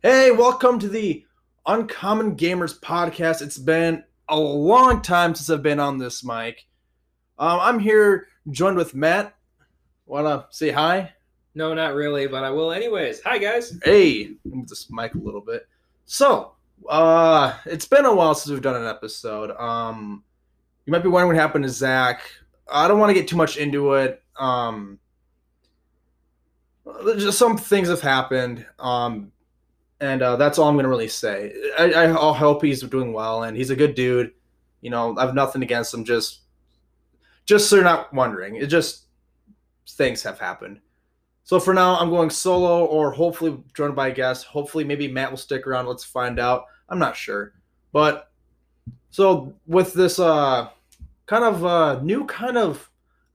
Hey, welcome to the Uncommon Gamers podcast. It's been a long time since I've been on this mic. Um, I'm here joined with Matt. Wanna say hi? No, not really, but I will anyways. Hi guys. Hey, move this mic a little bit. So, uh, it's been a while since we've done an episode. Um, you might be wondering what happened to Zach. I don't want to get too much into it. Um, just some things have happened. Um, and uh, that's all I'm gonna really say. I, I I'll hope he's doing well, and he's a good dude. You know, I have nothing against him. Just, just so you're not wondering, it just things have happened. So for now, I'm going solo, or hopefully joined by a guest. Hopefully, maybe Matt will stick around. Let's find out. I'm not sure, but so with this uh kind of uh new kind of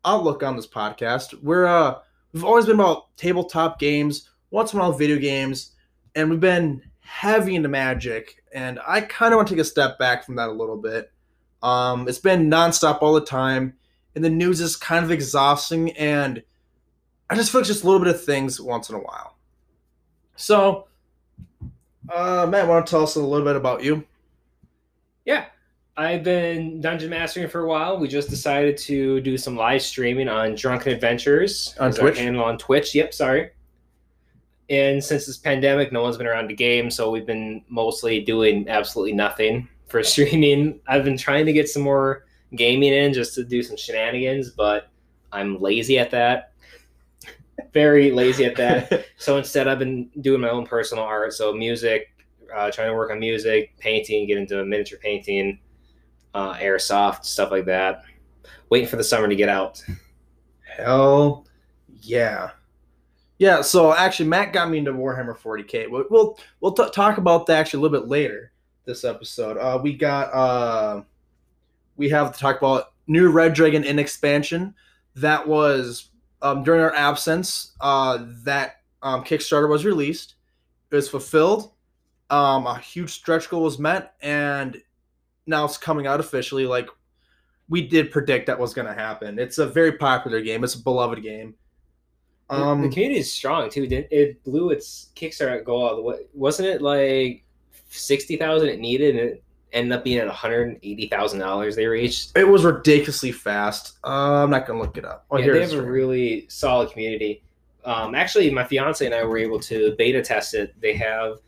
outlook on this podcast, we're uh we've always been about tabletop games, once in a while video games and we've been heavy into Magic, and I kind of want to take a step back from that a little bit. Um, it's been nonstop all the time, and the news is kind of exhausting, and I just feel like just a little bit of things once in a while. So, uh, Matt, want to tell us a little bit about you? Yeah, I've been dungeon mastering for a while. We just decided to do some live streaming on Drunken Adventures On Twitch? handle on Twitch. Yep, sorry. And since this pandemic, no one's been around to game, so we've been mostly doing absolutely nothing for streaming. I've been trying to get some more gaming in just to do some shenanigans, but I'm lazy at that. Very lazy at that. So instead, I've been doing my own personal art. So music, uh, trying to work on music, painting, get into miniature painting, uh, airsoft, stuff like that. Waiting for the summer to get out. Hell yeah. Yeah, so actually, Matt got me into Warhammer 40k. We'll we'll, t- talk about that actually a little bit later this episode. Uh, we got uh, we have to talk about new Red Dragon Inn expansion that was um, during our absence. Uh, that um, Kickstarter was released. It was fulfilled. Um, a huge stretch goal was met, and now it's coming out officially. Like we did predict that was going to happen. It's a very popular game. It's a beloved game. The- Um, the community is strong too. It, it blew its Kickstarter goal. out of the way. Wasn't it like sixty thousand it needed, and it ended up being at one hundred eighty thousand dollars they reached. It was ridiculously fast. Uh, I'm not gonna look it up. Oh, yeah, they have a really solid community. Um, actually, my fiance and I were able to beta test it. They have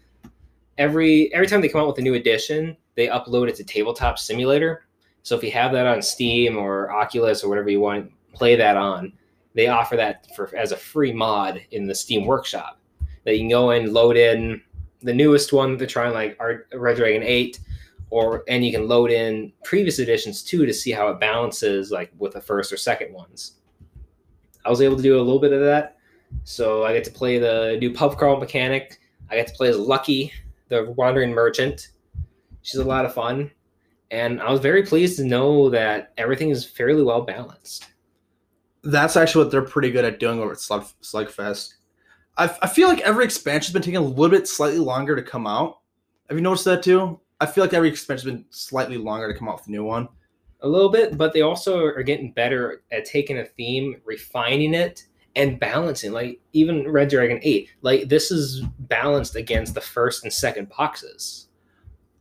every every time they come out with a new edition, they upload it to Tabletop Simulator. So if you have that on Steam or Oculus or whatever you want, play that on. They offer that for as a free mod in the Steam Workshop that you can go in, load in the newest one they're trying, like Red Dragon Eight, or and you can load in previous editions too to see how it balances like with the first or second ones. I was able to do a little bit of that. So I get to play the new pub crawl mechanic. I get to play as Lucky, the wandering merchant. She's a lot of fun. And I was very pleased to know that everything is fairly well balanced. That's actually what they're pretty good at doing over at Slug, Slugfest. I, I feel like every expansion's been taking a little bit slightly longer to come out. Have you noticed that too? I feel like every expansion's been slightly longer to come out with a new one. A little bit, but they also are getting better at taking a theme, refining it, and balancing. Like even Red Dragon 8, like this is balanced against the first and second boxes.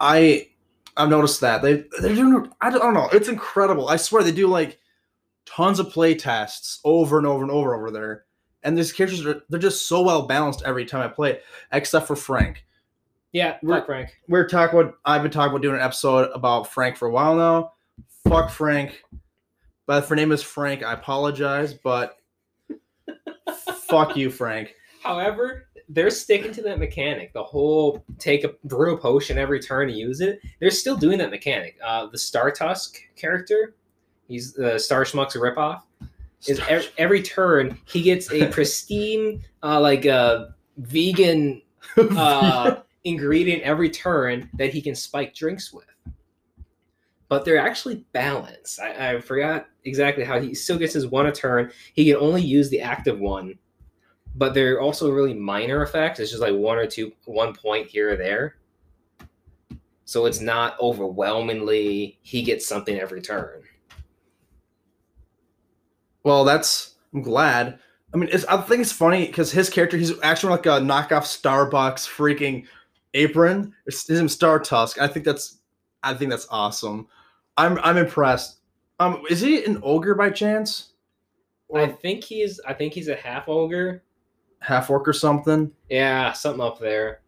I I've noticed that they they're doing. I don't, I don't know. It's incredible. I swear they do like tons of play tests over and over and over over there, and these characters are they're just so well balanced every time I play, except for Frank. Yeah, We're- fuck Frank. we're talking about I've been talking about doing an episode about Frank for a while now. Fuck Frank. But if her name is Frank, I apologize, but fuck you, Frank. However, they're sticking to that mechanic. The whole take a brew a potion every turn and use it. They're still doing that mechanic. Uh, the Star Tusk character, he's the Star Schmuck's ripoff. Is every, every turn he gets a pristine, uh, like uh, vegan uh, ingredient every turn that he can spike drinks with. But they're actually balanced. I, I forgot exactly how he still gets his one a turn. He can only use the active one, but they're also really minor effects. It's just like one or two, one point here or there. So it's not overwhelmingly he gets something every turn. Well, that's I'm glad. I mean, it's, I think it's funny because his character, he's actually like a knockoff Starbucks freaking apron. It's his name Star Tusk. I think that's I think that's awesome. I'm I'm impressed. Um, is he an ogre by chance? Or I think he's I think he's a half ogre. half orc or something? Yeah, something up there.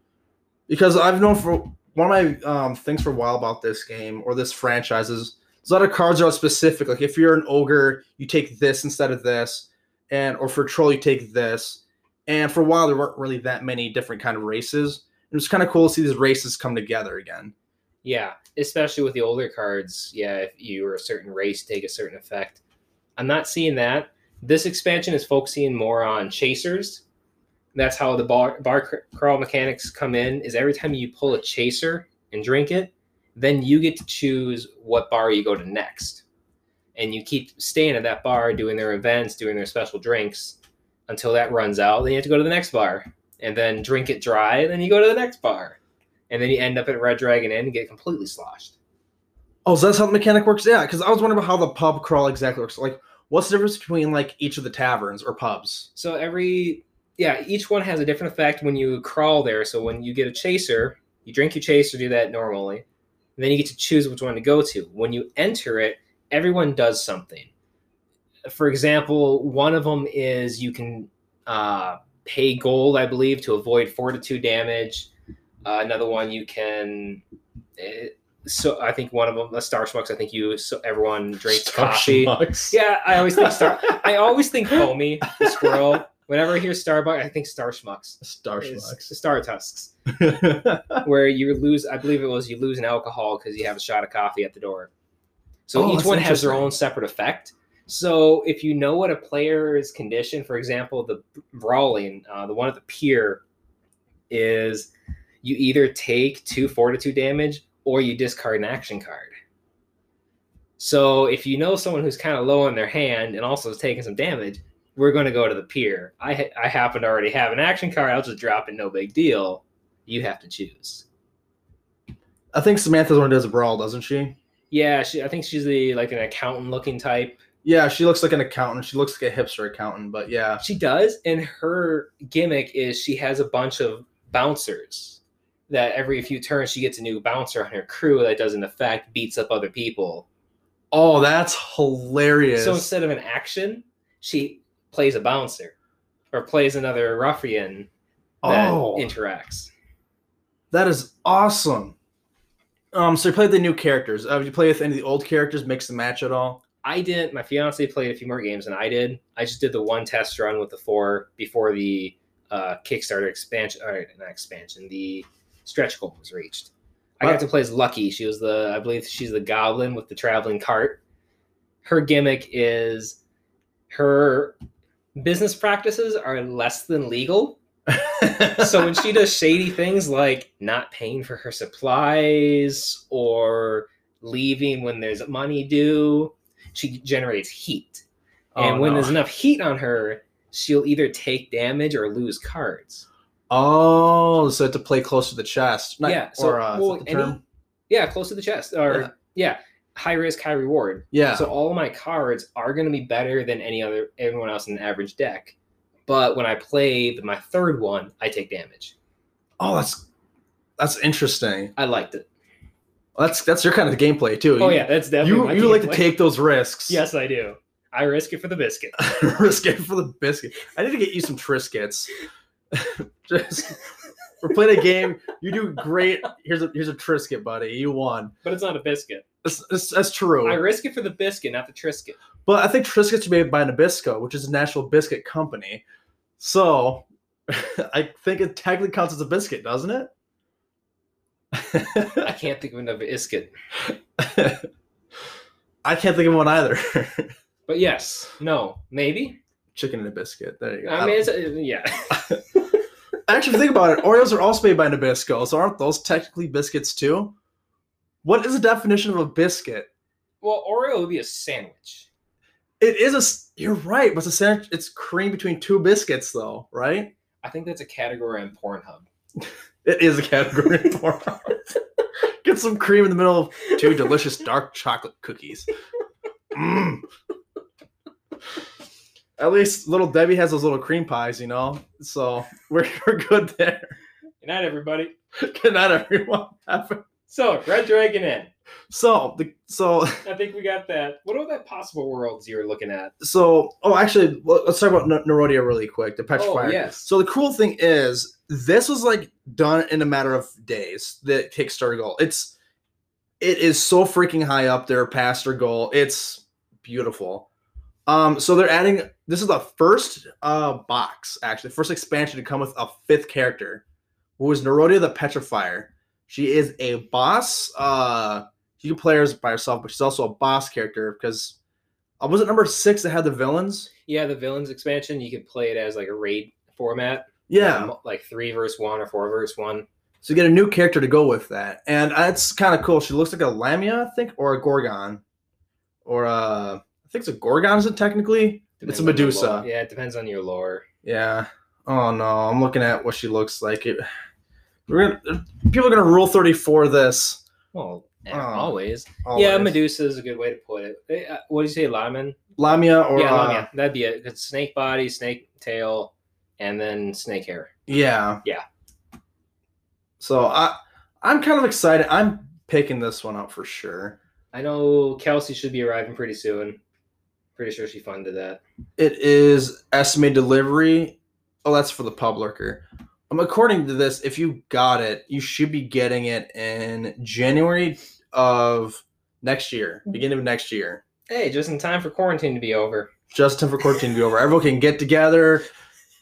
Because I've known for one of my um, things for a while about this game or this franchise is a lot of cards are specific. Like if you're an ogre, you take this instead of this, and or for troll you take this. And for a while there weren't really that many different kind of races. It was kind of cool to see these races come together again. Yeah, especially with the older cards. Yeah, if you were a certain race, take a certain effect. I'm not seeing that. This expansion is focusing more on chasers. That's how the bar, bar crawl mechanics come in. Is every time you pull a chaser and drink it, then you get to choose what bar you go to next, and you keep staying at that bar, doing their events, doing their special drinks, until that runs out. Then you have to go to the next bar, and then drink it dry. Then you go to the next bar, and then you end up at Red Dragon Inn and get completely sloshed. Oh, so that's how the mechanic works? Yeah, because I was wondering about how the pub crawl exactly works. Like, what's the difference between like each of the taverns or pubs? So every yeah, each one has a different effect when you crawl there. So when you get a chaser, you drink your chaser, do that normally. And then you get to choose which one to go to. When you enter it, everyone does something. For example, one of them is you can uh, pay gold, I believe, to avoid fortitude damage. Uh, another one you can. eh, so I think one of them, the Star Schmucks. I think you. So everyone drinks coffee. Yeah, I always think Star. I always think Homie, the squirrel. Whenever I hear Starbucks, I think Star Schmucks. Star Schmucks. Star Tusks. Where you lose, I believe it was you lose an alcohol because you have a shot of coffee at the door. So Oh, each one has their own separate effect. So if you know what a player's condition, for example, the brawling, uh, the one at the pier, is you either take two fortitude damage or you discard an action card. So if you know someone who's kind of low on their hand and also is taking some damage, we're going to go to the pier. I ha- I happen to already have an action card. I'll just drop it, no big deal. You have to choose. I think Samantha's one who does a brawl, doesn't she? Yeah, she, I think she's the like an accountant looking type. Yeah, she looks like an accountant. She looks like a hipster accountant, but yeah. She does, and her gimmick is she has a bunch of bouncers that every few turns she gets a new bouncer on her crew that doesn't affect beats up other people. Oh, that's hilarious. So instead of an action, she plays a bouncer or plays another ruffian that oh, interacts. that is awesome. Um, so you played the new characters. Uh, did you play with any of the old characters? Mix and match at all? I didn't. My fiance played a few more games than I did. I just did the one test run with the four before the uh, Kickstarter expansion, or not expansion, the stretch goal was reached. I got to play as Lucky. She was the, I believe she's the goblin with the traveling cart. Her gimmick is her business practices are less than legal. so when she does shady things like not paying for her supplies or leaving when there's money due, she generates heat. And Oh, when no. there's enough heat on her, she'll either take damage or lose cards. oh, so to play close to the chest. Not, yeah. So or uh, well, any- yeah, close to the chest. Or yeah. High risk, high reward. Yeah. So all of my cards are going to be better than any other everyone else in the average deck. But when I play my third one, I take damage. oh, that's that's interesting. I liked it. That's that's your kind of gameplay too. Oh You- yeah, that's definitely You you like to take those risks. Yes, I do. I risk it for the biscuit. risk it for the biscuit. I need to get you some Triscuits. Just we're playing a game. You do great. Here's a here's a Triscuit, buddy. You won. But it's not a biscuit. That's, that's, that's true. I risk it for the biscuit, not the Triscuit. but I think Triscuits are made by Nabisco, which is a national biscuit company. So I think it technically counts as a biscuit, doesn't it? I can't think of another biscuit. I can't think of one either. But yes, no, maybe. Chicken and a biscuit. There you go. I mean, it's, uh, yeah. Actually, think about it. Oreos are also made by Nabisco, so aren't those technically biscuits too? What is the definition of a biscuit? well, Oreo would be a sandwich. It is a. You're right, but it's a sandwich. It's cream between two biscuits, though, right? I think that's a category on Pornhub. It is a category for. Get some cream in the middle of two delicious dark chocolate cookies. Mm. At least little Debbie has those little cream pies, you know. So we're we're good there. Good night, everybody. Good night, everyone. So, Red Dragon Inn. So the so I think we got that. What are that possible worlds you're looking at? so oh actually let's talk about Nerodia really quick. The petrifier. Oh, yes. So the cool thing is this was like done in a matter of days. The Kickstarter goal. It's it is so freaking high up there past their goal. It's beautiful. Um, so they're adding this is the first uh box actually, first expansion to come with a fifth character, who is Nerodia the Petrifier. She is a boss. Uh, you can play her by herself, but she's also a boss character because uh, was it number six that had the villains? Yeah, the villains expansion, you could play it as like a raid format. Yeah. Um, like three versus one or four versus one. So you get a new character to go with that, and that's kind of cool. She looks like a Lamia, I think, or a Gorgon, or a, I think it's a Gorgon. Is it technically? Depends it's a Medusa. Yeah, it depends on your lore. Yeah. Oh no, I'm looking at what she looks like. It, we're gonna, people are gonna rule 34 this. Well, eh, Oh, always. always. Yeah, Medusa is a good way to put it. Eh, uh, What do you say, Lyman? Lamia or yeah, uh, That'd be it. It's snake body, snake tail, and then snake hair. Yeah. Yeah. So I I'm kind of excited. I'm picking this one up for sure. I know Kelsey should be arriving pretty soon. Pretty sure she funded that. It is estimated delivery. Oh, that's for the publisher. Um, according to this, if you got it, you should be getting it in January of next year, beginning of next year. Hey, just in time for quarantine to be over. Just in time for quarantine to be over. Everyone can get together,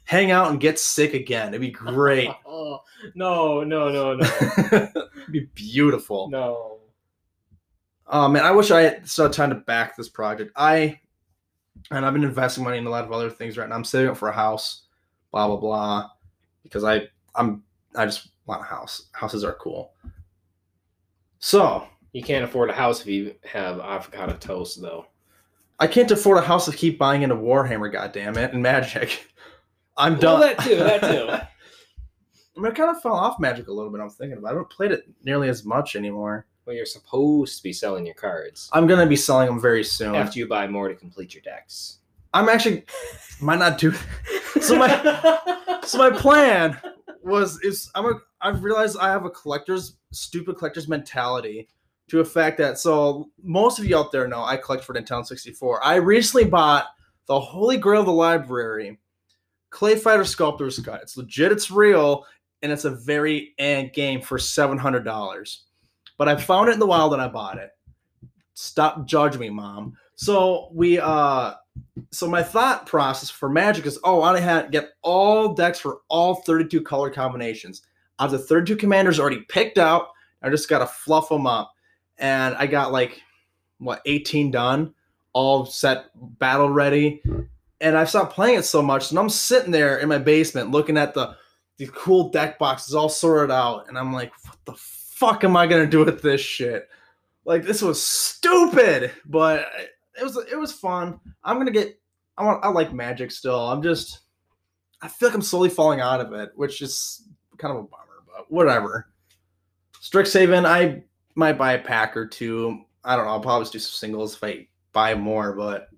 hang out, and get sick again. It'd be great. oh no, no, no, no, It'd be beautiful. no. Oh man, I wish I had still had time to back this project. I and I've been investing money in a lot of other things right now. I'm saving up for a house, blah blah blah, because I I'm I just want a house. Houses are cool. So You can't afford a house if you have avocado toast, though. I can't afford a house to keep buying into Warhammer. goddamn it, and Magic. I'm Well, done. that too, that too. I mean, I kind of fell off Magic a little bit. I'm thinking about. it. I haven't played it nearly as much anymore. Well, you're supposed to be selling your cards I'm gonna be selling them very soon. after you buy more to complete your decks. I'm actually might not do. So my so my plan was is I'm a I've realized I have a collector's stupid collector's mentality to a fact that so most of you out there know I collect for Nintendo 64. I recently bought the Holy Grail of the library, Clay Fighter Sculptor's Cut. It's legit, it's real, and it's a very end game for seven hundred dollars. But I found it in the wild and I bought it. Stop judging me, mom. So we uh so my thought process for magic is oh i had get all decks for all 32 color combinations i have the 32 commanders already picked out i just gotta fluff them up and i got like what 18 done all set battle ready and i've stopped playing it so much and i'm sitting there in my basement looking at the the cool deck boxes all sorted out and i'm like what the fuck am i gonna do with this shit like this was stupid but it was it was fun I'm gonna get. I want. I like Magic still. I'm just. I feel like I'm slowly falling out of it, which is kind of a bummer. But whatever. Strixhaven, I might buy a pack or two. I don't know. I'll probably just do some singles if I buy more, but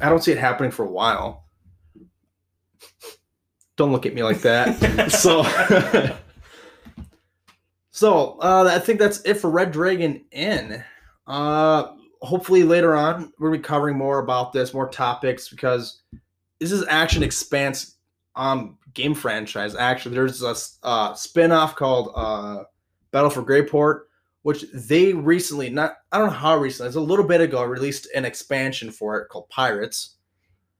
I don't see it happening for a while. Don't look at me like that. so. so uh, I think that's it for Red Dragon Inn. Uh, hopefully later on we'll be covering more about this, more topics because this is action expanse um game franchise. Actually, there's a uh, spin-off called uh, Battle for Greyport, which they recently not I don't know how recently, it's a little bit ago released an expansion for it called Pirates.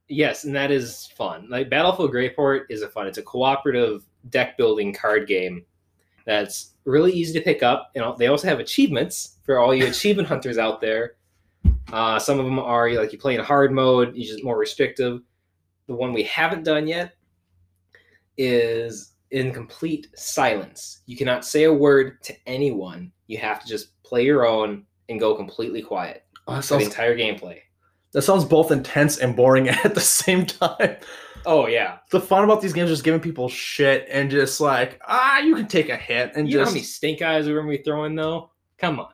Yes, and that is fun. Like Battle for Greyport is a fun. It's a cooperative deck building card game that's really easy to pick up. And they also have achievements for all you achievement hunters out there. Uh, some of them are like you play in hard mode, you just more restrictive. The one we haven't done yet is in complete silence. You cannot say a word to anyone. You have to just play your own and go completely quiet Oh, that, the entire gameplay. That sounds both intense and boring at the same time. Oh yeah, The fun about these games is giving people shit and just like ah, you can take a hit and you know how many stink eyes we're gonna be throwing though? Come on.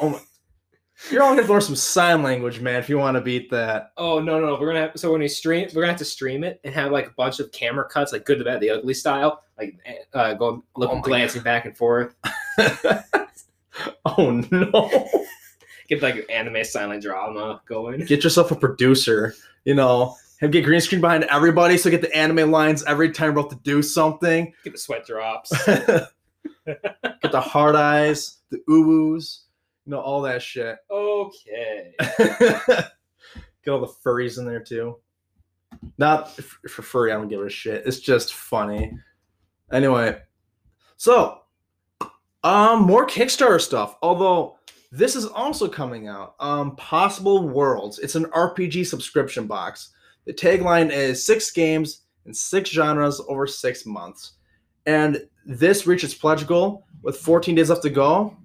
oh my. You're all gonna learn some sign language, man, if you want to beat that. Oh no, no, no. We're gonna have so when we stream, we're gonna have to stream it and have like a bunch of camera cuts, like good, the bad, the ugly style, like uh, going looking Oh glancing back and forth. oh no. Get like your anime silent drama going. Get yourself a producer, you know, and get green screen behind everybody so get the anime lines every time we're about to do something. Get the sweat drops. get the hard eyes, the oohs, you know, all that shit. okay. Get all the furries in there too. Not for furry, I don't give a shit. It's just funny. Anyway, so um, more Kickstarter stuff. Although this is also coming out. Um, Possible Worlds. It's an RPG subscription box. The tagline is six games in six genres over six months, and this reached its pledge goal with 14 days left to go.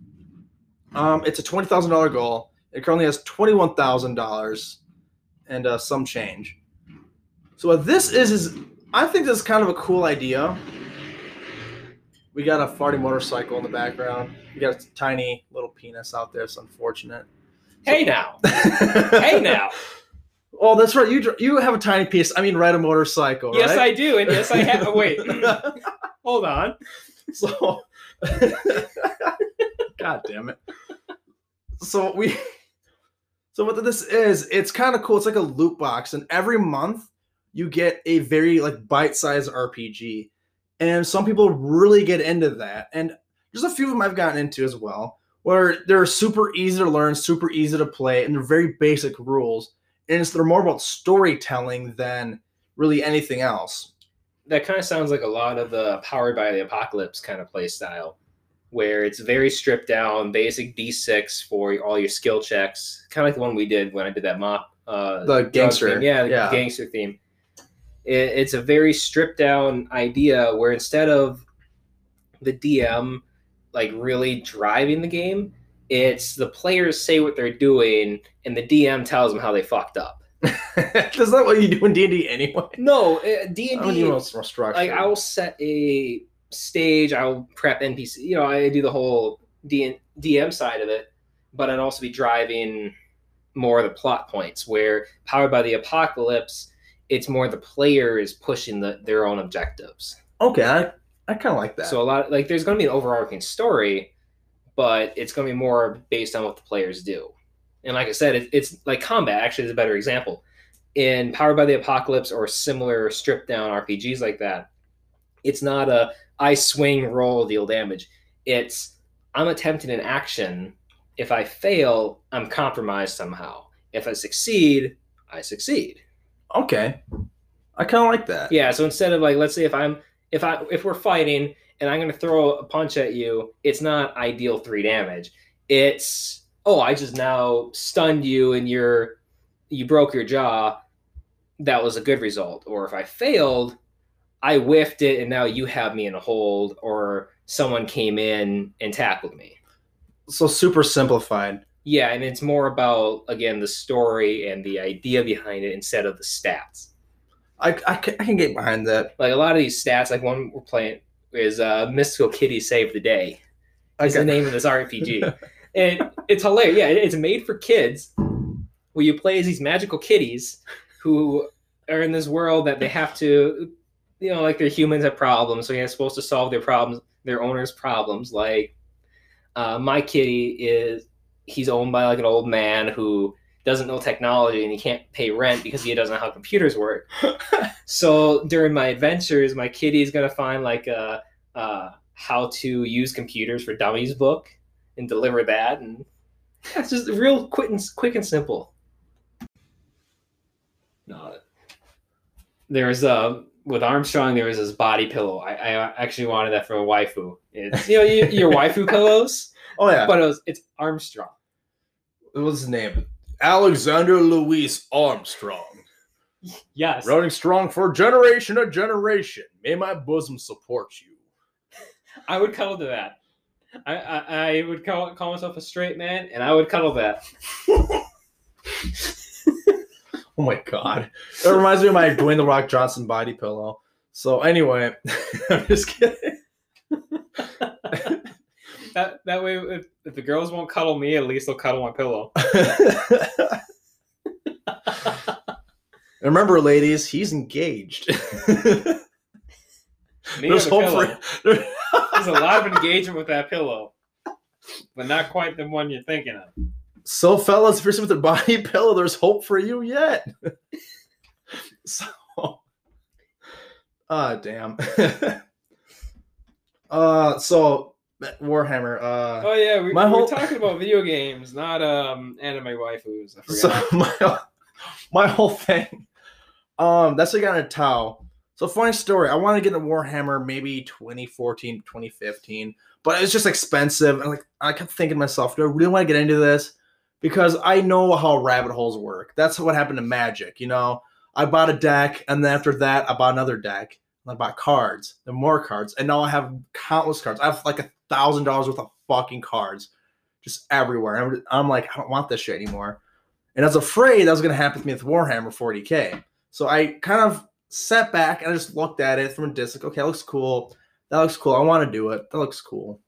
Um, it's a twenty thousand dollar goal. It currently has twenty one thousand dollars and uh, some change. So what this is is I think this is kind of a cool idea. We got a farting motorcycle in the background. We got a tiny little penis out there. It's unfortunate. Hey now. Hey now. Oh, that's right. You you have a tiny piece. I mean, ride a motorcycle. Yes, right? I do, and yes, I have. oh, Wait, hold on. So, God damn it. So we, so what this is, it's kind of cool. It's like a loot box, and every month you get a very like bite-sized RPG, and some people really get into that. And there's a few of them I've gotten into as well, where they're super easy to learn, super easy to play, and they're very basic rules. And it's they're more about storytelling than really anything else. That kind of sounds like a lot of the Powered by the Apocalypse kind of play style, where it's very stripped down, basic D6 for all your skill checks, kind of like the one we did when I did that mop. Uh, The gangster, theme. yeah, the yeah. gangster theme. It, it's a very stripped down idea where instead of the DM like really driving the game, it's the players say what they're doing, and the DM tells them how they fucked up. Is that what you do in D and D anyway? No, uh, D and D do more structure. like I will set a stage, I'll prep NPC. You know, I do the whole D- DM side of it, but I'd also be driving more of the plot points. Where powered by the apocalypse, it's more the player is pushing the, their own objectives. Okay, I, I kind of like that. So a lot like there's going to be an overarching story, but it's going to be more based on what the players do. And like I said, it, it's like combat. Actually, is a better example. In Powered by the Apocalypse or similar stripped down RPGs like that, it's not a I swing, roll, deal damage. It's I'm attempting an action. If I fail, I'm compromised somehow. If I succeed, I succeed. Okay, I kind of like that. Yeah, so instead of like let's say if I'm if I if we're fighting and I'm gonna throw a punch at you, it's not ideal three damage. It's oh I just now stunned you and you're you broke your jaw. That was a good result. Or if I failed, I whiffed it and now you have me in a hold or someone came in and tackled me. So super simplified. Yeah, and it's more about again the story and the idea behind it instead of the stats. I, I, can, I can get behind that. like a lot of these stats, like one we're playing is uh, Mystical Kitty Save the Day. Is the name of this RPG, and it's hilarious. Yeah, it's made for kids, where you play as these magical kitties who are in this world that they have to, you know, like they're humans have problems, so you're supposed to solve their problems, their owners' problems. Like uh, my kitty is, he's owned by like an old man who doesn't know technology and he can't pay rent because he doesn't know how computers work. So during my adventures, my kitty is gonna find like a, uh how to use computers for dummies book and deliver that, and yeah, it's just real quick and quick and simple. No, there's a with Armstrong there was this body pillow. I, I actually wanted that for a waifu. It's you know your, your waifu pillows, oh yeah. but it was it's Armstrong. What was his name? Alexander Louis Armstrong. Yes, Running strong for generation to generation. May my bosom support you. I would cuddle to that. I, I, I would call, call myself a straight man, and I would cuddle that. Oh my god. That reminds me of my Dwayne the Rock Johnson body pillow. So anyway, I'm just kidding. That that way, if, if the girls won't cuddle me, at least they'll cuddle my pillow. Remember, ladies, he's engaged. There's the hope pillow. for There's a lot of engagement with that pillow, but not quite the one you're thinking of. So, fellas, if you're with a body pillow, there's hope for you yet. so, ah, damn. uh, so Warhammer. Uh, Oh yeah, we, My we whole- talking about video games, not um anime waifus. I so my my whole thing. Um, that's what I got in a towel. So funny story. I wanted to get into Warhammer maybe 2014, 2015, but it was just expensive. And like I kept thinking to myself, do I really want to get into this? Because I know how rabbit holes work. That's what happened to Magic. You know, I bought a deck, and then after that, I bought another deck. I bought cards, then more cards, and now I have countless cards. I have like a thousand dollars worth of fucking cards, just everywhere. And I'm, I'm like, I don't want this shit anymore. And I was afraid that was going to happen to me with Warhammer 40k. So I kind of sat back and I just looked at it from a distance. Like, okay, that looks cool. That looks cool. I want to do it. That looks cool.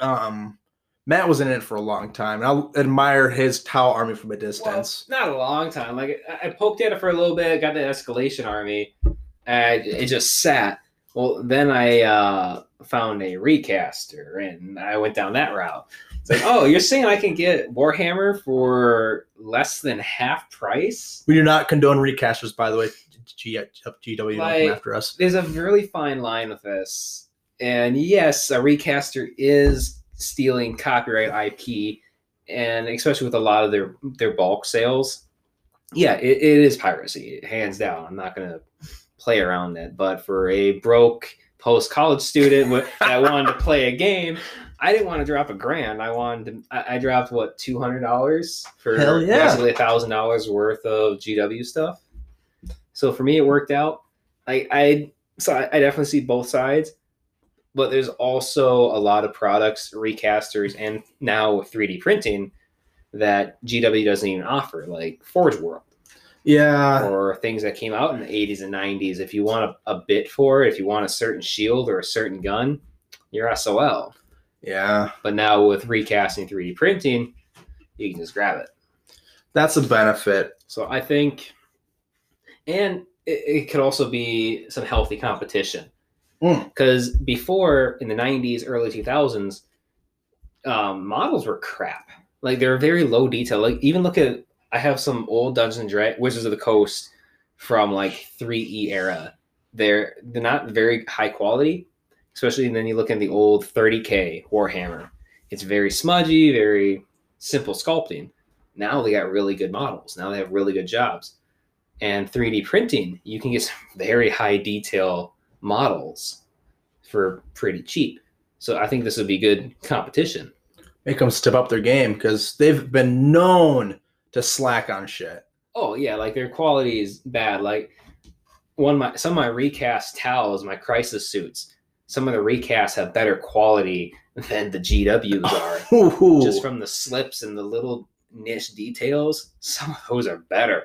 Um, Matt was in it for a long time, and I admire his Tau army from a Well, distance. not a long time. Like I I poked at it for a little bit, got the escalation army, and it just sat. Well, then I uh, found a recaster, and I went down that route. It's like, oh, you're saying I can get Warhammer for less than half price? we do not condone recasters, by the way. G- GW Like- come after us. There's a really fine line with this, and yes, a recaster is stealing copyright IP, and especially with a lot of their their bulk sales. Yeah, it, it is piracy, hands down. I'm not gonna play around it, but for a broke post college student that wanted to play a game, I didn't want to drop a grand. I wanted to. I, I dropped what two hundred dollars for Hell yeah. basically a thousand dollars worth of GW stuff. So for me, it worked out. I I so I, I definitely see both sides, but there's also a lot of products, recasters, and now 3D printing that GW doesn't even offer, like Forge World Yeah, or things that came out in the 80s and 90s. If you want a, a bit for it, if you want a certain shield or a certain gun, you're SOL. yeah, But now with recasting 3D printing, you can just grab it. that's a benefit. So I think, and it, it could also be some healthy competition. Mm. Because before in the 90s, early 2000s, um, models were crap. Like they're very low detail. Like even look at, I have some old Dungeons and Dragons, Wizards of the Coast from like 3E era. They're they're not very high quality, especially and then you look at the old 30k Warhammer. It's very smudgy, very simple sculpting. Now they got really good models. Now they have really good jobs. And 3D printing, you can get some very high detail models for pretty cheap. So I think this would be good competition. Make them step up their game because they've been known to slack on shit. Oh yeah, like their quality is bad. Like one of my some of my recast towels, my crisis suits, some of the recasts have better quality than the GWs are. Ooh, Just from the slips and the little niche details, some of those are better.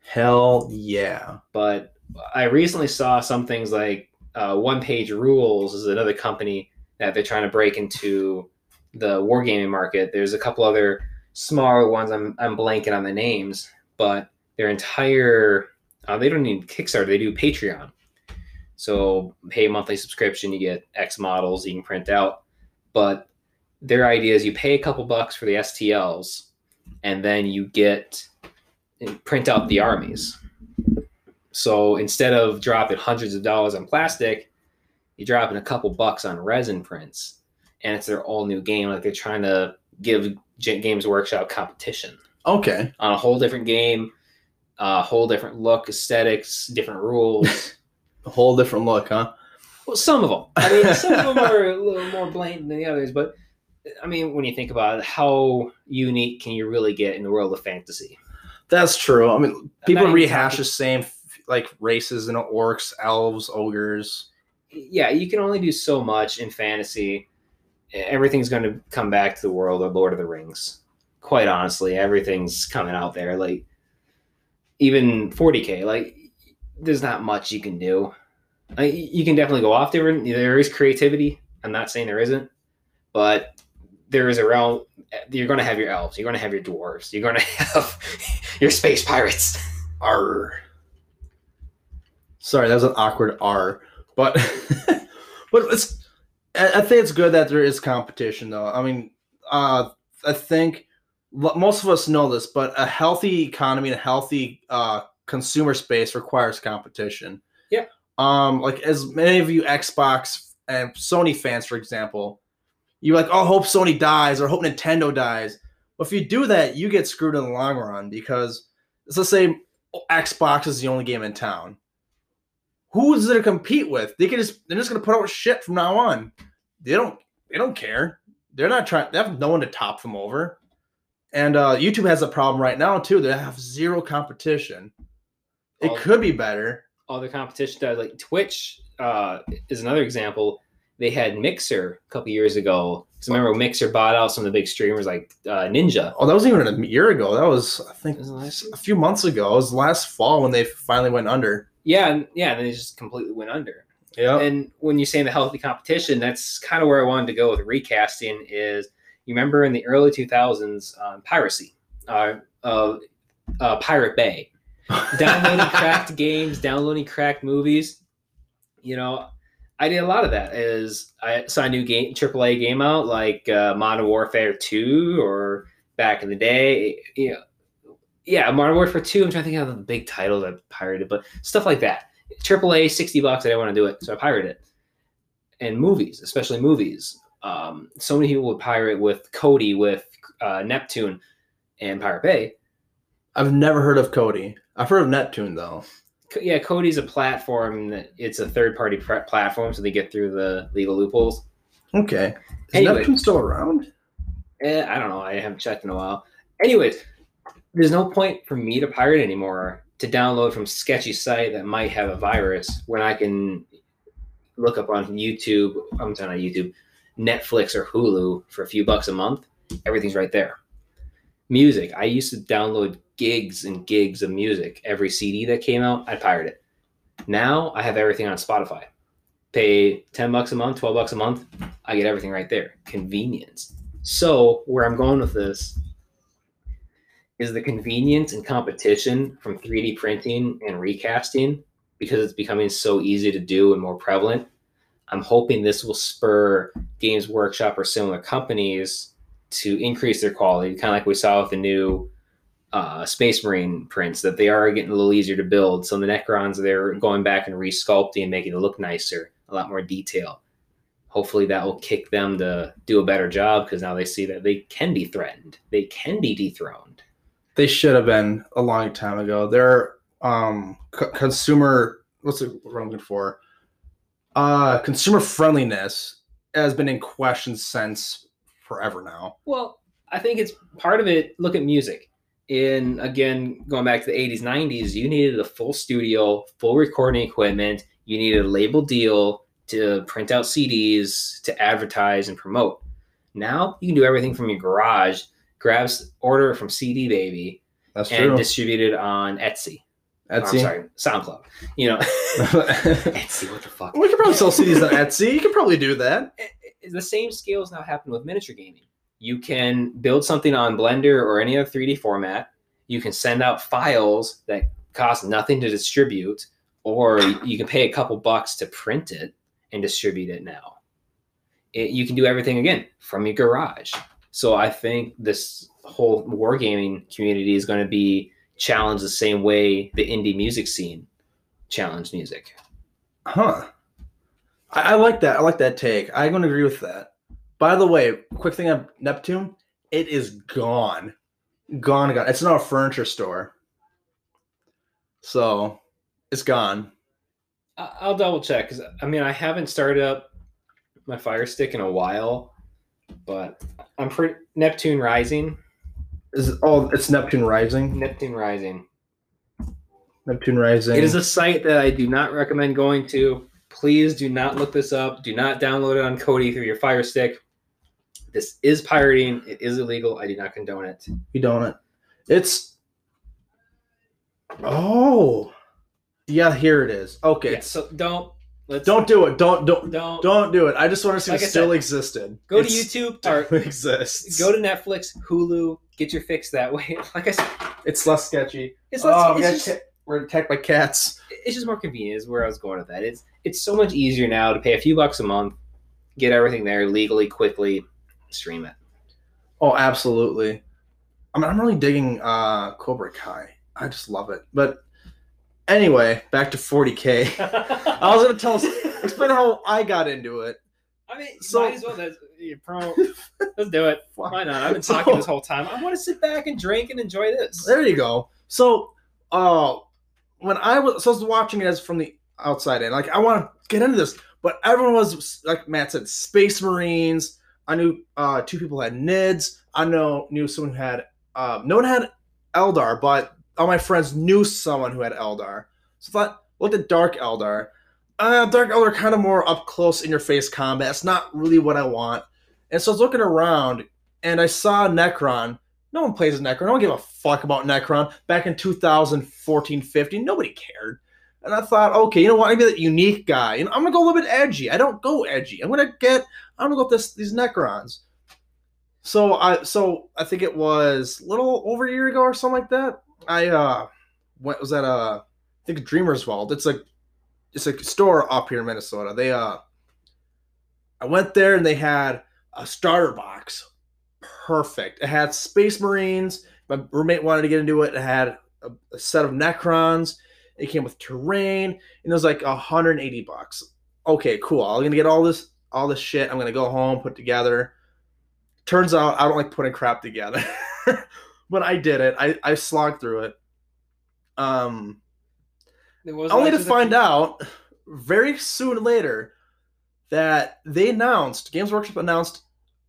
hell yeah. But I recently saw some things like uh, One Page Rules is another company that they're trying to break into the wargaming market. There's a couple other smaller ones. I'm I'm blanking on the names, but their entire uh, they don't need Kickstarter. They do Patreon. So pay a monthly subscription, you get X models you can print out. But their idea is you pay a couple bucks for the STLs, and then you get and print out the armies. So instead of dropping hundreds of dollars on plastic, you're dropping a couple bucks on resin prints, and it's their all new game. Like they're trying to give Games Workshop competition Okay. on a whole different game, a whole different look, aesthetics, different rules. A whole different look, huh? well, some of them. I mean, some of them are a little more blatant than the others, but I mean, when you think about it, how unique can you really get in the world of fantasy? That's true. I mean, people rehash the same like races, and orcs, elves, ogres. yeah, you can only do so much in fantasy. Everything's going to come back to the world of Lord of the Rings. Quite honestly, everything's coming out there. Like even 40k, like there's not much you can do. You can definitely go off different. There is creativity. I'm not saying there isn't, but there is a realm. You're going to have your elves. You're going to have your dwarves. You're going to have your space pirates. R. Sorry, that was an awkward R. But but it's I I think it's good that there is competition though. I mean, uh, I think most of us know this, but a healthy economy and a healthy uh, consumer space requires competition. Yeah. Um, like as many of you Xbox and Sony fans, for example, you're like, oh, hope Sony dies or hope Nintendo dies. But if you do that, you get screwed in the long run because let's say Xbox is the only game in town. Who's it to compete with? They can just they're just gonna put out shit from now on. They don't they don't care. They're not trying they have no one to top them over. And uh YouTube has a problem right now too. They have zero competition. It All- could be better. all the competition does. Like Twitch uh, is another example. They had Mixer a couple years ago. Because remember, Mixer bought out some of the big streamers like uh, Ninja. Oh, that wasn't even a year ago. That was I think Was a few months ago. It was last fall when they finally went under. Yeah, and, yeah, and then they just completely went under. Yeah. And when you say the healthy competition, that's kind of where I wanted to go with recasting. Is you remember in the early two thousands, um, piracy, uh, uh, uh, Pirate Bay, downloading cracked games, downloading cracked movies. You know, I did a lot of that. Is I saw a new game, AAA game out like uh, Modern Warfare Two, or back in the day, you know, yeah, Modern Warfare Two. I'm trying to think of the big titles I pirated, but stuff like that. AAA, sixty bucks. I didn't want to do it, so I pirated it. And movies, especially movies. Um, so many people would pirate with Kodi, with uh, Neptune, and Pirate Bay. I've never heard of Kodi. I've heard of Neptune though. Yeah, Kodi's a platform that it's a third party platform, so they get through the legal loopholes. Okay. Is Anyway. Neptune still around? Eh, I don't know. I haven't checked in a while. Anyways, there's no point for me to pirate anymore to download from sketchy site that might have a virus when I can look up on YouTube. I'm sorry, not YouTube, Netflix or Hulu for a few bucks a month. Everything's right there. Music. I used to download gigs and gigs of music. Every CD that came out, I pirate it. Now I have everything on Spotify. Pay 10 bucks a month, 12 bucks a month. I get everything right there. Convenience. So, where I'm going with this is the convenience and competition from 3D printing and recasting because it's becoming so easy to do and more prevalent. I'm hoping this will spur Games Workshop or similar companies to increase their quality, kind of like we saw with the new uh, Space Marine prints, that they are getting a little easier to build. So the Necrons, they're going back and resculpting, and making it look nicer, a lot more detail hopefully that will kick them to do a better job because now they see that they can be threatened they can be dethroned They should have been a long time ago. Their um consumer what's the what I'm looking for? Uh consumer friendliness has been in question since forever now. well i think it's part of it look at music in again going back to the 80s 90s you needed a full studio full recording equipment you needed a label deal to print out cds to advertise and promote now you can do everything from your garage grabs order from cd baby That's and true. distribute it on etsy Oh, I'm Etsy. sorry soundcloud you know etsy what the fuck We could probably sell CDs on Etsy. You could probably do that. Eh, eh, the same scales now happen with miniature gaming. You can build something on Blender or any other 3D format. You can send out files that cost nothing to distribute, or you can pay a couple bucks to print it and distribute it now. It, you can do everything again from your garage. So I think this whole wargaming community is going to be challenged the same way the indie music scene challenged music. Huh. I, I like that. I like that take. I'm going to agree with that. By the way, quick thing on Neptune, it is gone. Gone, gone. It's not a furniture store. So it's gone. I'll double check because I mean I haven't started up my Fire Stick in a while, but I'm pretty Neptune Rising. Is it, oh, it's Neptune Rising. Neptune Rising. Neptune Rising. It is a site that I do not recommend going to. Please do not look this up. Do not download it on Kodi through your Fire Stick. This is pirating. It is illegal. I do not condone it. you don't it. It's oh yeah. Here it is. Okay, Yeah, so don't let's don't do it. Don't don't don't don't do it. I just want to see Like it still said, existed. go to YouTube or exists. go to Netflix, Hulu, get your fix that way. Like I said, It's less sketchy. it's less, oh, it's we just, ca- we're attacked by cats. it's just more convenient is where I was going with that. It's it's so much easier now to pay a few bucks a month, get everything there legally, quickly, stream it. Oh, absolutely. I mean, I'm really digging uh, Cobra Kai. I just love it. But anyway, back to 40k. I was gonna tell us explain how I got into it. I mean, So- might as well. That's, you pro, let's do it. Why not? I've been talking this whole time. I want to sit back and drink and enjoy this. There you go. So, uh, when I was, so I was watching it as from the outside in, like I want to get into this, but everyone was like Matt said, Space Marines. I knew uh, two people had NIDS. I know knew someone who had uh, no one had Eldar, but all my friends knew someone who had Eldar. So I thought, looked at Dark Eldar. Uh, Dark Eldar kind of more up close in your face combat. It's not really what I want. And so I was looking around and I saw Necron. No one plays Necron. No one give a fuck about Necron back in 2014 15. Nobody cared. And I thought, okay, you know what? I'm gonna be that unique guy. Know, I'm gonna go a little bit edgy. I don't go edgy. I'm gonna get. I'm gonna go with this these Necrons. So I so I think it was a little over a year ago or something like that. I uh went was at uh I think Dreamers Vault. It's like it's a store up here in Minnesota. They uh I went there and they had a starter box. Perfect. It had Space Marines. My roommate wanted to get into it. It had a, a set of Necrons. It came with terrain, and it was like 180 bucks. Okay, cool. I'm gonna get all this all this shit. I'm gonna go home, put together. Turns out I don't like putting crap together, but I did it. I I slogged through it. Um, only to find out very soon later that they announced Games Workshop announced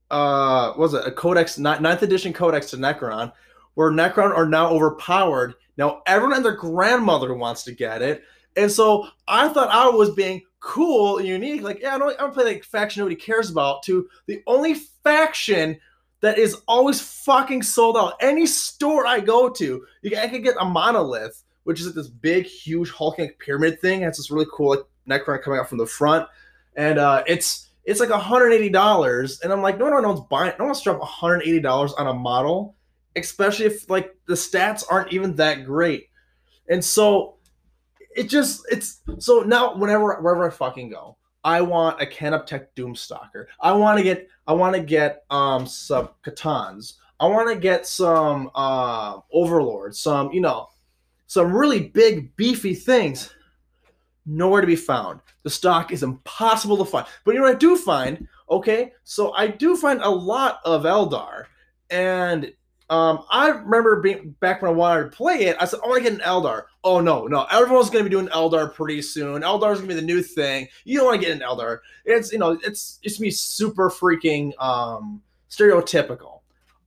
uh what was it a codex ni- ninth edition codex to Necron where Necron are now overpowered. Now everyone and their grandmother wants to get it. And so I thought I was being cool and unique. Like, yeah, I don't, I don't play like faction nobody cares about. To the only faction that is always fucking sold out. Any store I go to, you can, I could get a monolith, which is like this big, huge hulking pyramid thing. It has this really cool like Necron coming out from the front, and uh, it's it's like $180. And I'm like, no, no, no one's buying. No one's drop $180 on a model, especially if like the stats aren't even that great. And so it just it's so now whenever wherever I fucking go, I want a Canoptek Doomstalker. I want to get I want to get um some C'tans. I want to get some uh Overlords, some you know, some really big beefy things. Nowhere to be found. The stock is impossible to find. But you know what I do find? Okay, so I do find a lot of Eldar, and um, I remember being back when I wanted to play it. I said, "I want to get an Eldar." Oh no, no, everyone's going to be doing Eldar pretty soon. Eldar's going to be the new thing. You don't want to get an Eldar. It's you know, it's it's me super freaking um stereotypical.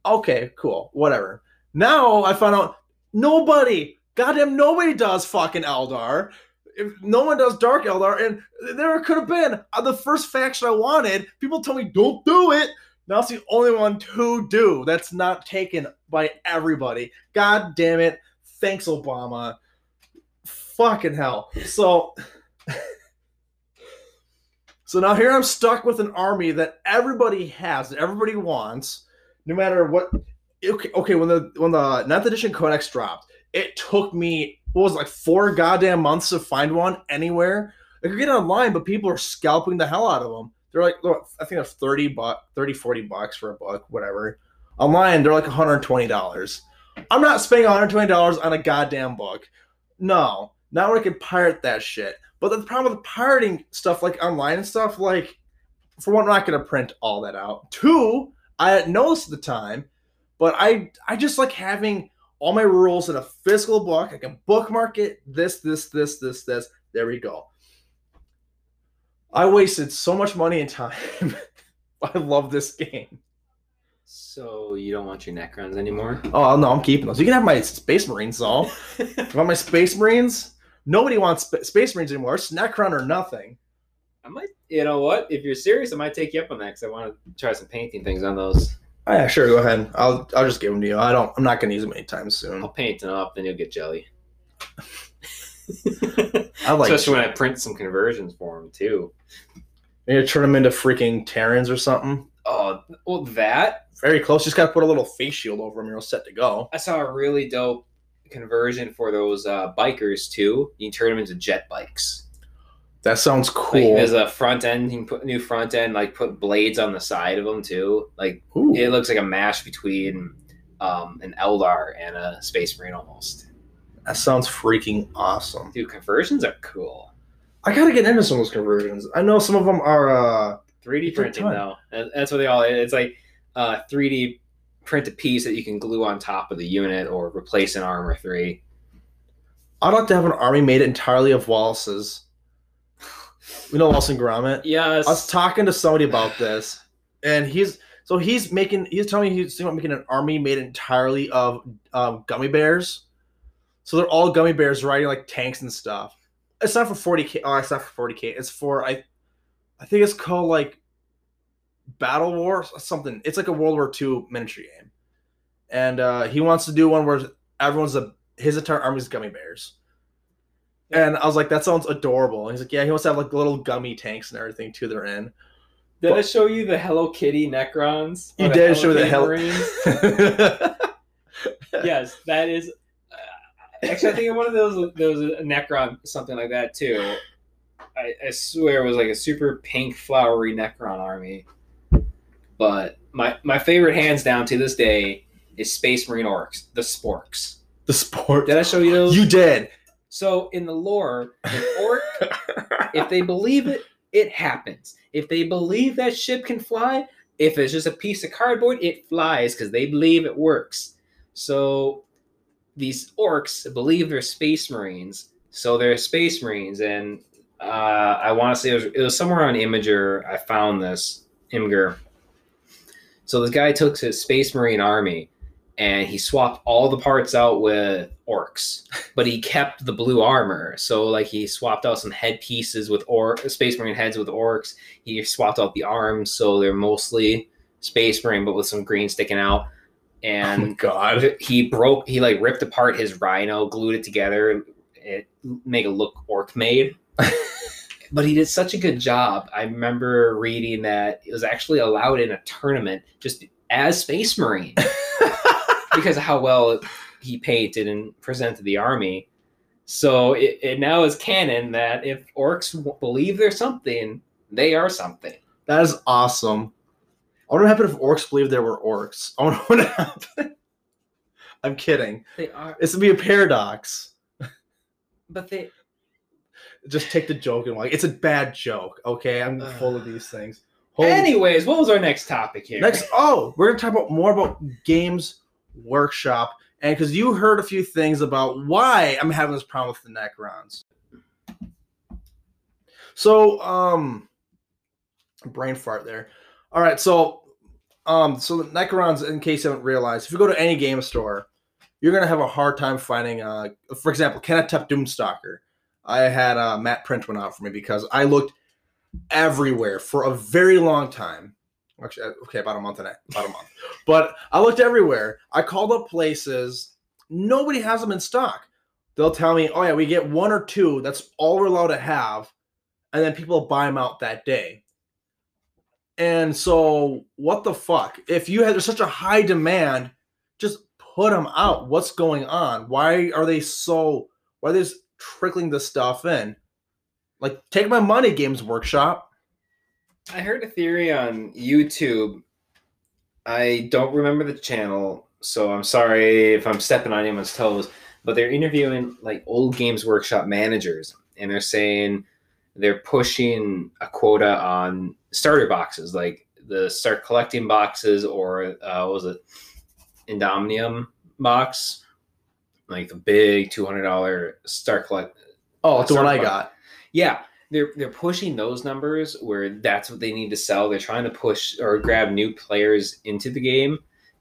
Okay, cool, whatever. Now I found out nobody, goddamn nobody does fucking Eldar. If no one does Dark Eldar, and there could have been uh, the first faction I wanted. People told me don't do it. Now it's the only one to do that's not taken by everybody. God damn it. Thanks, Obama. Fucking hell. So So now here I'm stuck with an army that everybody has, that everybody wants, no matter what okay, okay when the when the 9th edition codex dropped, it took me what was it, like four goddamn months to find one anywhere. I could get online, but people are scalping the hell out of them. They're like, I think they're 30 bucks, 30, 40 bucks for a book, whatever. Online, they're like $120. I'm not spending $120 on a goddamn book. No, not when I can pirate that shit. But the problem with pirating stuff like online and stuff, like, for one, I'm not going to print all that out. Two, I hadn't noticed at the time, but I I just like having all my rules in a physical book. I can bookmark it. This, this, this, this, this. There we go. I wasted so much money and time. I love this game. So you don't want your Necrons anymore? Oh no, I'm keeping those. You can have my Space Marines though. you want my Space Marines? Nobody wants sp- Space Marines anymore. It's Necron or nothing. I might, you know what? If you're serious, I might take you up on that because I want to try some painting things on those. Oh, yeah, sure. Go ahead. I'll I'll just give them to you. I don't. I'm not gonna use them anytime soon. I'll paint them up, then you'll get jelly. I like. Especially when I print some conversions for them too. Maybe turn them into freaking Terrans or something. Oh, well, that Very close. Just gotta put a little face shield over them. You're all set to go. I saw a really dope conversion for those uh, bikers too. You can turn them into jet bikes. That sounds Like cool. there's a front end, you can put new front end, like put blades on the side of them too. Like Ooh, it looks like a mash between um, an Eldar and a Space Marine almost. That sounds freaking awesome. Dude, conversions are cool. I gotta get into some of those conversions. I know some of them are. uh 3D printing though. And That's what they all. It's like uh, 3D print a piece that you can glue on top of the unit or replace an armor three. I'd like to have an army made entirely of Wallaces. We know Wallace and Gromit. Yes. I was talking to somebody about this, and he's so he's making he's telling me he's thinking about making an army made entirely of um, gummy bears. So they're all gummy bears riding like tanks and stuff. It's not for 40k. Oh, it's not for 40k. It's for I, I think it's called like Battle War or something. It's like a World War II miniature game, and uh, he wants to do one where everyone's a his entire army's gummy bears. And I was like, that sounds adorable. And he's like, yeah, he wants to have like little gummy tanks and everything too. They're in. Did I show you the Hello Kitty Necrons? You did show the Kitty Hel- Marines? yes, that is. Uh, actually, I think one of those there was a Necron, something like that too. I, I swear it was like a super pink, flowery Necron army. But my my favorite, hands down to this day, is Space Marine Orcs, the Sporks. the sport. Did I show you those? You did. So in the lore, an orc, if they believe it, it happens. If they believe that ship can fly, if it's just a piece of cardboard, it flies because they believe it works. So these orcs believe they're space marines, so they're space marines. And uh, I want to say it was, it was somewhere on Imgur. I found this Imgur. So this guy took his space marine army and he swapped all the parts out with orcs but he kept the blue armor. So like he swapped out some head pieces with or Space Marine heads with orcs. He swapped out the arms, so they're mostly Space Marine, but with some green sticking out. Oh And god. he broke, he like ripped apart his rhino, glued it together, it make it look orc made. but he did such a good job. I remember reading that it was actually allowed in a tournament just as Space Marine because of how well he painted and presented the army. So it, it now is canon that if orcs w- believe there's something, they are something. That is awesome. I wonder what happened if orcs believed there were orcs. I wonder what happened. I'm kidding. They are, It's gonna be a paradox. but they. Just take the joke and like it's a bad joke. Okay, I'm Ugh. full of these things. Holy- Anyways, what was our next topic here? Next, oh, we're gonna talk about more about Games Workshop, and because you heard a few things about why I'm having this problem with the Necrons. So, um, brain fart there. All right, so, um, so the Necrons, in case you haven't realized, if you go to any game store, you're gonna have a hard time finding, uh, for example, Canoptek Doomstalker. I had uh, Matt print one out for me because I looked everywhere for a very long time. Actually, uh, okay, about a month and a, about a month. But I looked everywhere. I called up places. Nobody has them in stock. They'll tell me, "Oh yeah, we get one or two. That's all we're allowed to have," and then people buy them out that day. And so, what the fuck? If you had such a high demand, just put them out. What's going on? Why are they so? Why are they just trickling the stuff in? Like, take my money, Games Workshop. I heard a theory on YouTube. I don't remember the channel, so I'm sorry if I'm stepping on anyone's toes. But they're interviewing like old Games Workshop managers, and they're saying they're pushing a quota on starter boxes, like the start collecting boxes, or uh, what was it Indomitus box, like the big two hundred dollar start collect Oh, it's the one I Starbucks. got. yeah, they're they're pushing those numbers where that's what they need to sell. They're trying to push or grab new players into the game,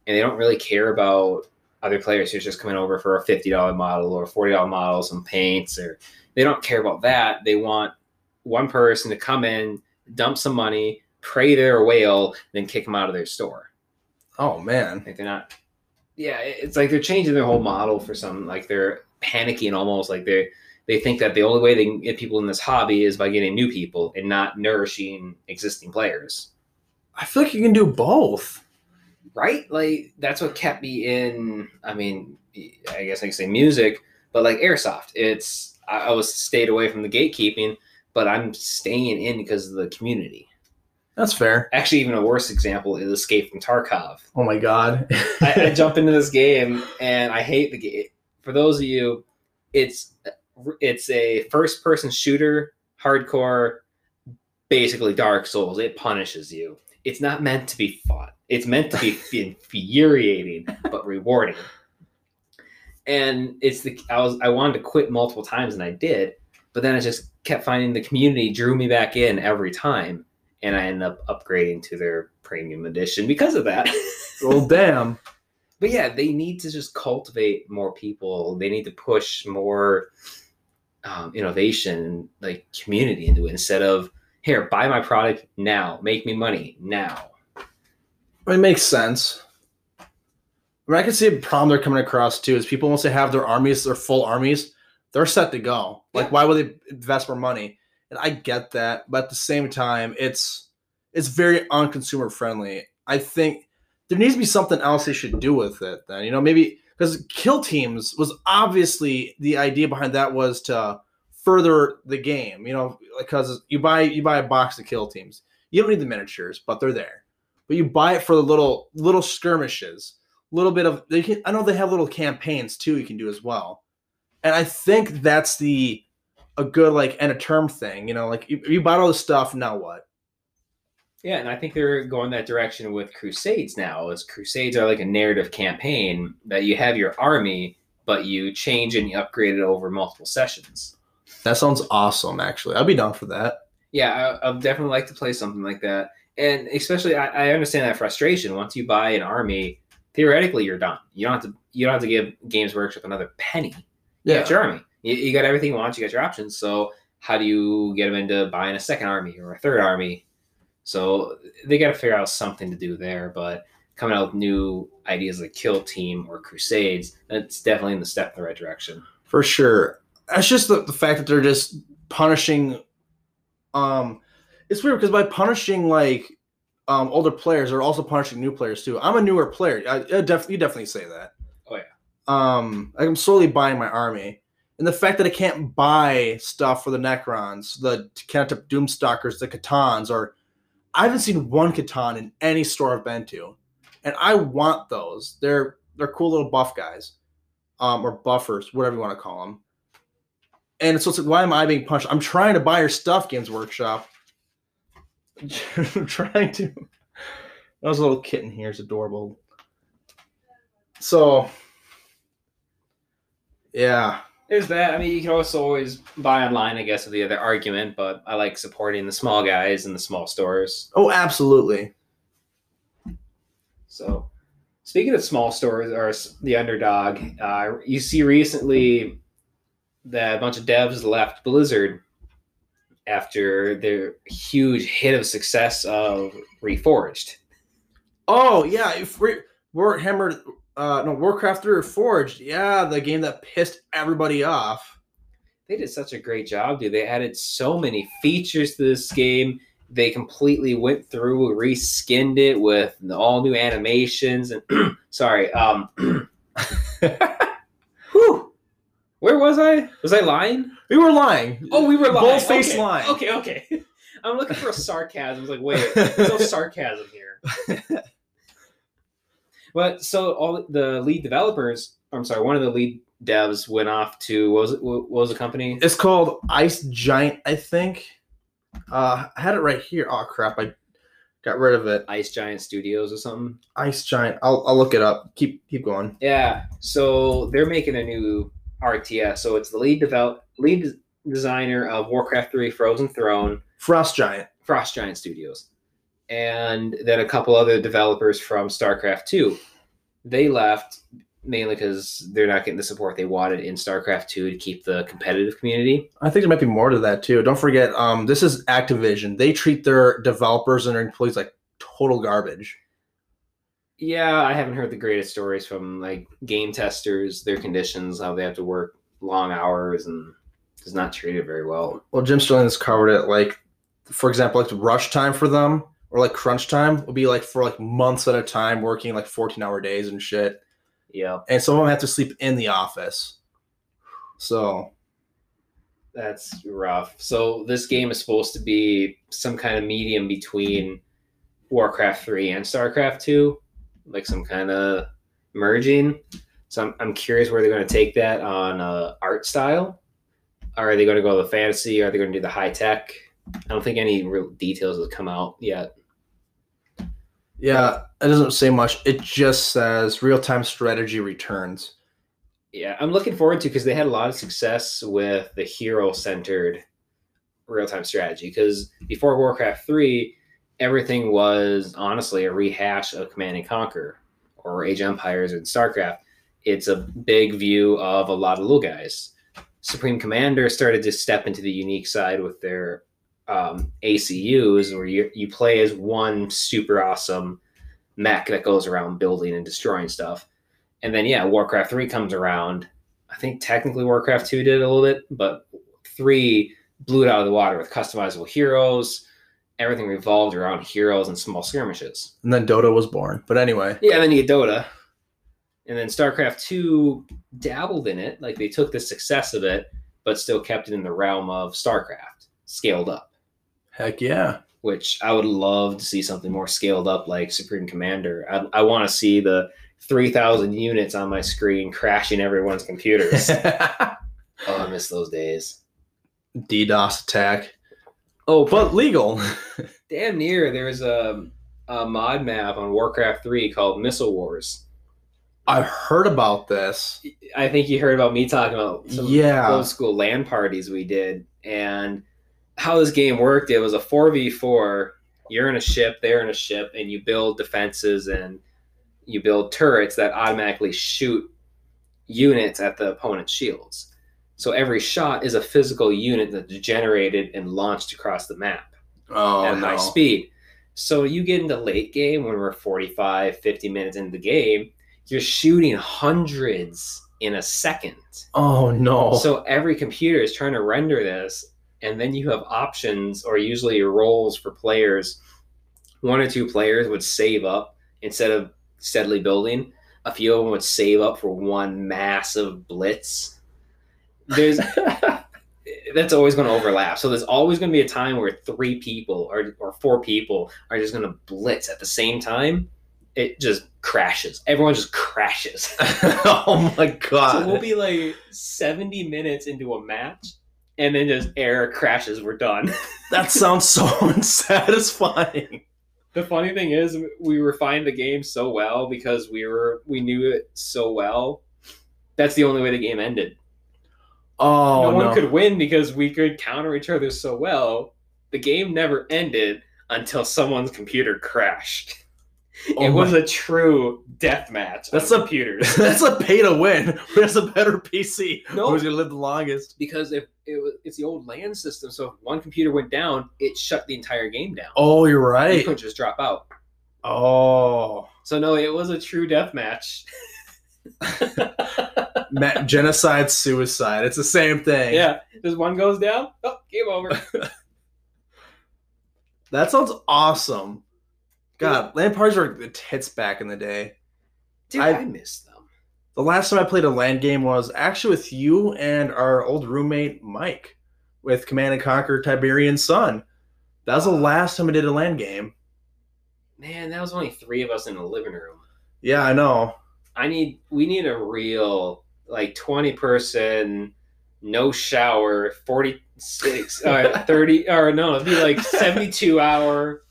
and they don't really care about other players who's just coming over for a fifty dollar model or forty dollar model, some paints, or they don't care about that. They want one person to come in, dump some money, pray they're a whale, then kick them out of their store. Oh man. Like they're not. Yeah, it's like they're changing their whole model for some. Like they're panicking almost. Like they they think that the only way they can get people in this hobby is by getting new people and not nourishing existing players. I feel like you can do both. Right? Like that's what kept me in. I mean, I guess I can say music, but like airsoft. It's I, I was stayed away from the gatekeeping, but I'm staying in because of the community. That's fair. Actually, even a worse example is Escape from Tarkov. Oh my god. I, I jump into this game and I hate the game. For those of you, it's it's a first person shooter, hardcore, basically Dark Souls. It punishes you. It's not meant to be fun. It's meant to be infuriating but rewarding. And it's the I was I wanted to quit multiple times and I did, but then I just kept finding the community drew me back in every time, and I ended up upgrading to their premium edition because of that. well, damn. But yeah, they need to just cultivate more people. They need to push more um, innovation, like community into it instead of here, buy my product now, make me money now. It makes sense. I, mean, I can see a problem they're coming across too is people once they have their armies, their full armies, they're set to go. Like, Yeah. why would they invest more money? And I get that, but at the same time, it's it's very unconsumer friendly. I think there needs to be something else they should do with it. Then you know maybe because kill teams was obviously the idea behind that was to further the game. You know because you buy you buy a box of kill teams. You don't need the miniatures, but they're there. But you buy it for the little little skirmishes, little bit of. They can, I know they have little campaigns too. You can do as well, and I think that's the a good like end of term thing. You know, like you, you bought all this stuff. Now what? Yeah, and I think they're going that direction with Crusades now. As Crusades are like a narrative campaign that you have your army, but you change and you upgrade it over multiple sessions. That sounds awesome. Actually, I'd be down for that. Yeah, I, I'd definitely like to play something like that. And especially, I, I understand that frustration. Once you buy an army, theoretically, you're done. You don't have to. You don't have to give Games Workshop another penny. You got your army. You, you got everything you want. You got your options. So how do you get them into buying a second army or a third army? So they got to figure out something to do there. But coming out with new ideas like Kill Team or Crusades, that's definitely in the step in the right direction. for sure. That's just the, the fact that they're just punishing. Um, it's weird because by punishing like um older players, they're also punishing new players too. I'm a newer player. I, I def- you definitely say that. Um, I'm slowly buying my army, and the fact that I can't buy stuff for the Necrons, the Canoptek Doomstalkers, the C'tans, or I haven't seen one C'tan in any store I've been to, and I want those. They're they're cool little buff guys, um, or buffers, whatever you want to call them. And so it's like, why am I being punched? I'm trying to buy your stuff, Games Workshop. I'm trying to. That was a little kitten here. It's adorable. So, yeah, There's that. I mean, you can also always buy online, I guess, is the other argument, but I like supporting the small guys and the small stores. oh, absolutely. So, speaking of small stores or the underdog, uh, you see recently that a bunch of devs left Blizzard after their huge hit of success of Reforged. Oh yeah, if we Warhammer, uh, no Warcraft Three Reforged, yeah, the game that pissed everybody off. They did such a great job, dude. They added so many features to this game. They completely went through, reskinned it with all new animations and sorry, um whew, where was I? Was I lying? We were lying. Oh, we were lying. Bold-faced okay. lying. Okay, okay. I'm looking for a sarcasm. I was like, wait, there's no sarcasm here. But so all the lead developers, I'm sorry, one of the lead devs went off to what was it? What was the company? It's called Ice Giant, I think. Uh, I had it right here. Oh crap, I got rid of it. Ice Giant Studios or something. Ice Giant. I'll I'll look it up. Keep keep going. Yeah. So they're making a new RTS. So it's the lead develop lead designer of Warcraft 3 Frozen Throne, Frost Giant. Frost Giant Studios, and then a couple other developers from StarCraft 2. They left mainly because they're not getting the support they wanted in StarCraft 2 to keep the competitive community. I think there might be more to that too. Don't forget, um, this is Activision. They treat their developers and their employees like total garbage. Yeah, I haven't heard the greatest stories from like game testers, their conditions, how they have to work long hours and is not treated very well. Well, Jim Sterling has covered it. Like, for example, like rush time for them or like crunch time would be like for like months at a time, working like fourteen hour days and shit. Yeah. And some of them have to sleep in the office. So That's rough. So this game is supposed to be some kind of medium between Warcraft 3 and StarCraft 2, like some kind of merging. So I'm, I'm curious where they're going to take that on uh, art style. Are they going to go the fantasy? Are they going to do the high tech? I don't think any real details have come out yet. Yeah, it doesn't say much. It just says real time strategy returns. Yeah, I'm looking forward to because they had a lot of success with the hero centered real time strategy. Because before Warcraft 3, everything was honestly a rehash of Command and Conquer or Age of Empires and StarCraft. It's a big view of a lot of little guys. Supreme Commander started to step into the unique side with their um, ACUs, where you, you play as one super awesome mech that goes around building and destroying stuff. And then, yeah, Warcraft 3 comes around. I think technically Warcraft 2 did a little bit, but 3 blew it out of the water with customizable heroes. Everything revolved around heroes and small skirmishes. And then Dota was born. But anyway, Yeah, then you get Dota. And then StarCraft 2 dabbled in it. Like they took the success of it, but still kept it in the realm of StarCraft, scaled up. Heck yeah. Which I would love to see something more scaled up like Supreme Commander. I, I want to see the 3,000 units on my screen crashing everyone's computers. oh, I miss those days. DDoS attack. Oh, But legal. damn near there's a, a mod map on Warcraft 3 called Missile Wars. I've heard about this. I think you heard about me talking about some Yeah. old school LAN parties we did and how this game worked. It was a 4v4. You're in a ship, they're in a ship, and you build defenses and you build turrets that automatically shoot units at the opponent's shields. So every shot is a physical unit that's generated and launched across the map Oh, at no. high speed. So you get into late game when we're 45, 50 minutes into the game, you're shooting hundreds in a second. Oh, no. So every computer is trying to render this, and then you have options or usually roles for players. One or two players would save up instead of steadily building. A few of them would save up for one massive blitz. There's that's always going to overlap. So there's always going to be a time where three people or, or four people are just going to blitz at the same time. It just crashes. Everyone just crashes. oh, my God. So we'll be like 70 minutes into a match, and then just air crashes. We're done. that sounds so unsatisfying. the funny thing is, we refined the game so well because we were we knew it so well. That's the only way the game ended. Oh, no no. one could win because we could counter each other so well. The game never ended until someone's computer crashed. Oh it was my- a true death match. That's of a- computers. That's a pay to win. Who has a better PC? No. Who's gonna live the longest? because if it was, it's the old LAN system, so if one computer went down, it shut the entire game down. Oh, you're right. You couldn't just drop out. Oh, So no, it was a true death match. Genocide, suicide. It's the same thing. yeah, just one goes down. Oh, game over. That sounds awesome. God, LAN parties were the tits back in the day. Dude, I- I, miss them. The last time I played a land game was actually with you and our old roommate Mike with Command and Conquer Tiberian Sun. That was the last time I did a land game. Man, that was only three of us in the living room. Yeah, I know. I need we need a real like twenty person, no shower, forty six, uh, thirty or no, it'd be like seventy two hour,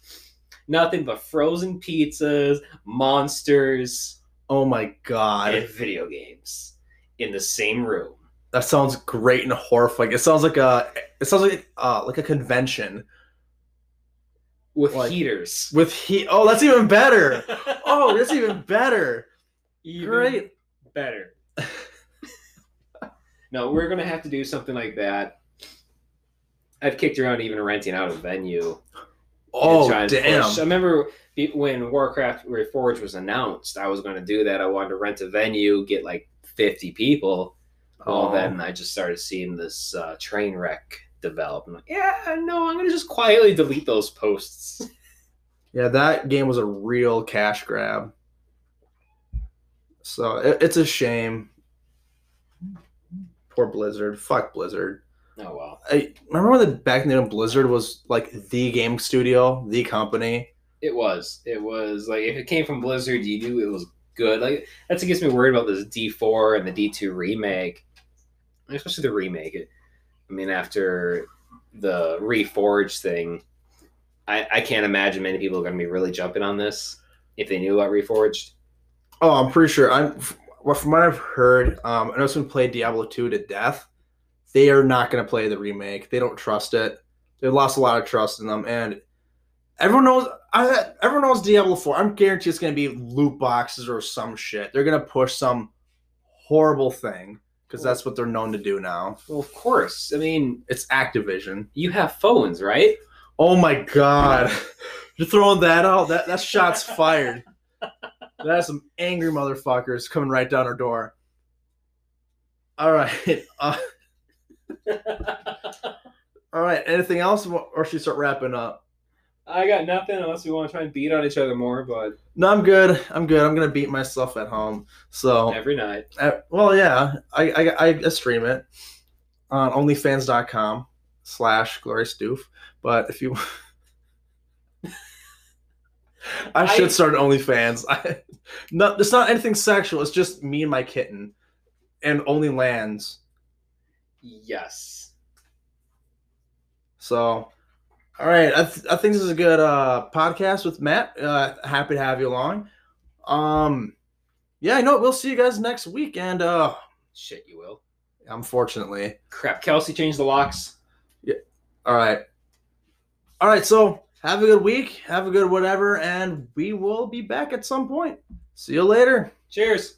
nothing but frozen pizzas, monsters, Oh my god. and video games in the same room. That sounds great and horrifying. It sounds like a it sounds like uh like a convention with Like- heaters. with heat. Oh, that's even better. Oh, that's even better. Even Great. better. no, we're gonna have to do something like that. I've kicked around even renting out a venue. Oh, damn. push- I remember when Warcraft Reforged was announced, I was going to do that. I wanted to rent a venue, get like 50 people. Oh. then I just started seeing this uh, train wreck develop. I'm like, yeah, no, I'm going to just quietly delete those posts. Yeah, that game was a real cash grab. So it, it's a shame. Poor Blizzard. Fuck Blizzard. Oh well. I remember when the back in the day Blizzard was like the game studio, the company. It was. It was like if it came from Blizzard, you knew it was good. Like that's what gets me worried about this D four and the D two remake, especially the remake. It, I mean, after the Reforged thing, I, I can't imagine many people are going to be really jumping on this if they knew about Reforged. Oh, I'm pretty sure. I'm well, from what I've heard. Um, I know someone played Diablo two to death. They are not going to play the remake. They don't trust it. They lost a lot of trust in them, and everyone knows. I, everyone knows Diablo four. I'm guaranteed it's going to be loot boxes or some shit. They're going to push some horrible thing because that's what they're known to do now. Well, of course. I mean, It's Activision. you have phones, right? Oh my god. You're throwing that out. That that shot's fired. That's some angry motherfuckers coming right down our door. All right. Uh, all right. Anything else, or should we start wrapping up? I got nothing unless we want to try and beat on each other more, but No, I'm good. I'm good. I'm gonna beat myself at home. So, every night. uh, well, yeah, I, I I stream it on OnlyFans.com slash Glorious Doof. But if you, I should I- start OnlyFans. I, no, it's not anything sexual. It's just me and my kitten, and only lands. Yes. So, all right, I, th- I think this is a good uh, podcast with Matt. Uh, happy to have you along. Um, yeah, I know. We'll see you guys next week, and uh, Shit, you will. unfortunately, Crap. Kelsey changed the locks. Yeah. all right, all right. So have a good week. Have a good whatever, and we will be back at some point. See you later. Cheers.